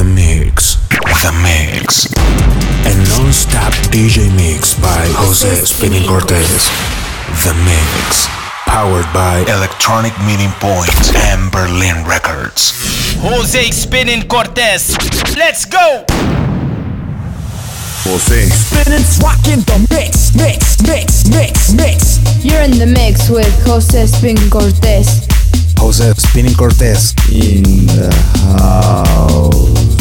the mix. The mix. A non-stop DJ mix by Jose Spinning Cortez. The mix. Powered by Electronic Meeting points Point and Berlin Records. Jose Spinning Cortez. Let's go! Jose. Spinning's rocking the mix, mix, mix, mix, mix. You're in the mix with Jose Spinning Cortez. Jose Spinning Cortez. In the house.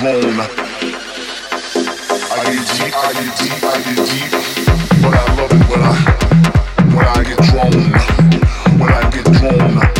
home. I get deep, I get deep, I get deep. but I love it, when I when I get drawn, when I get drawn.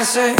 Gotta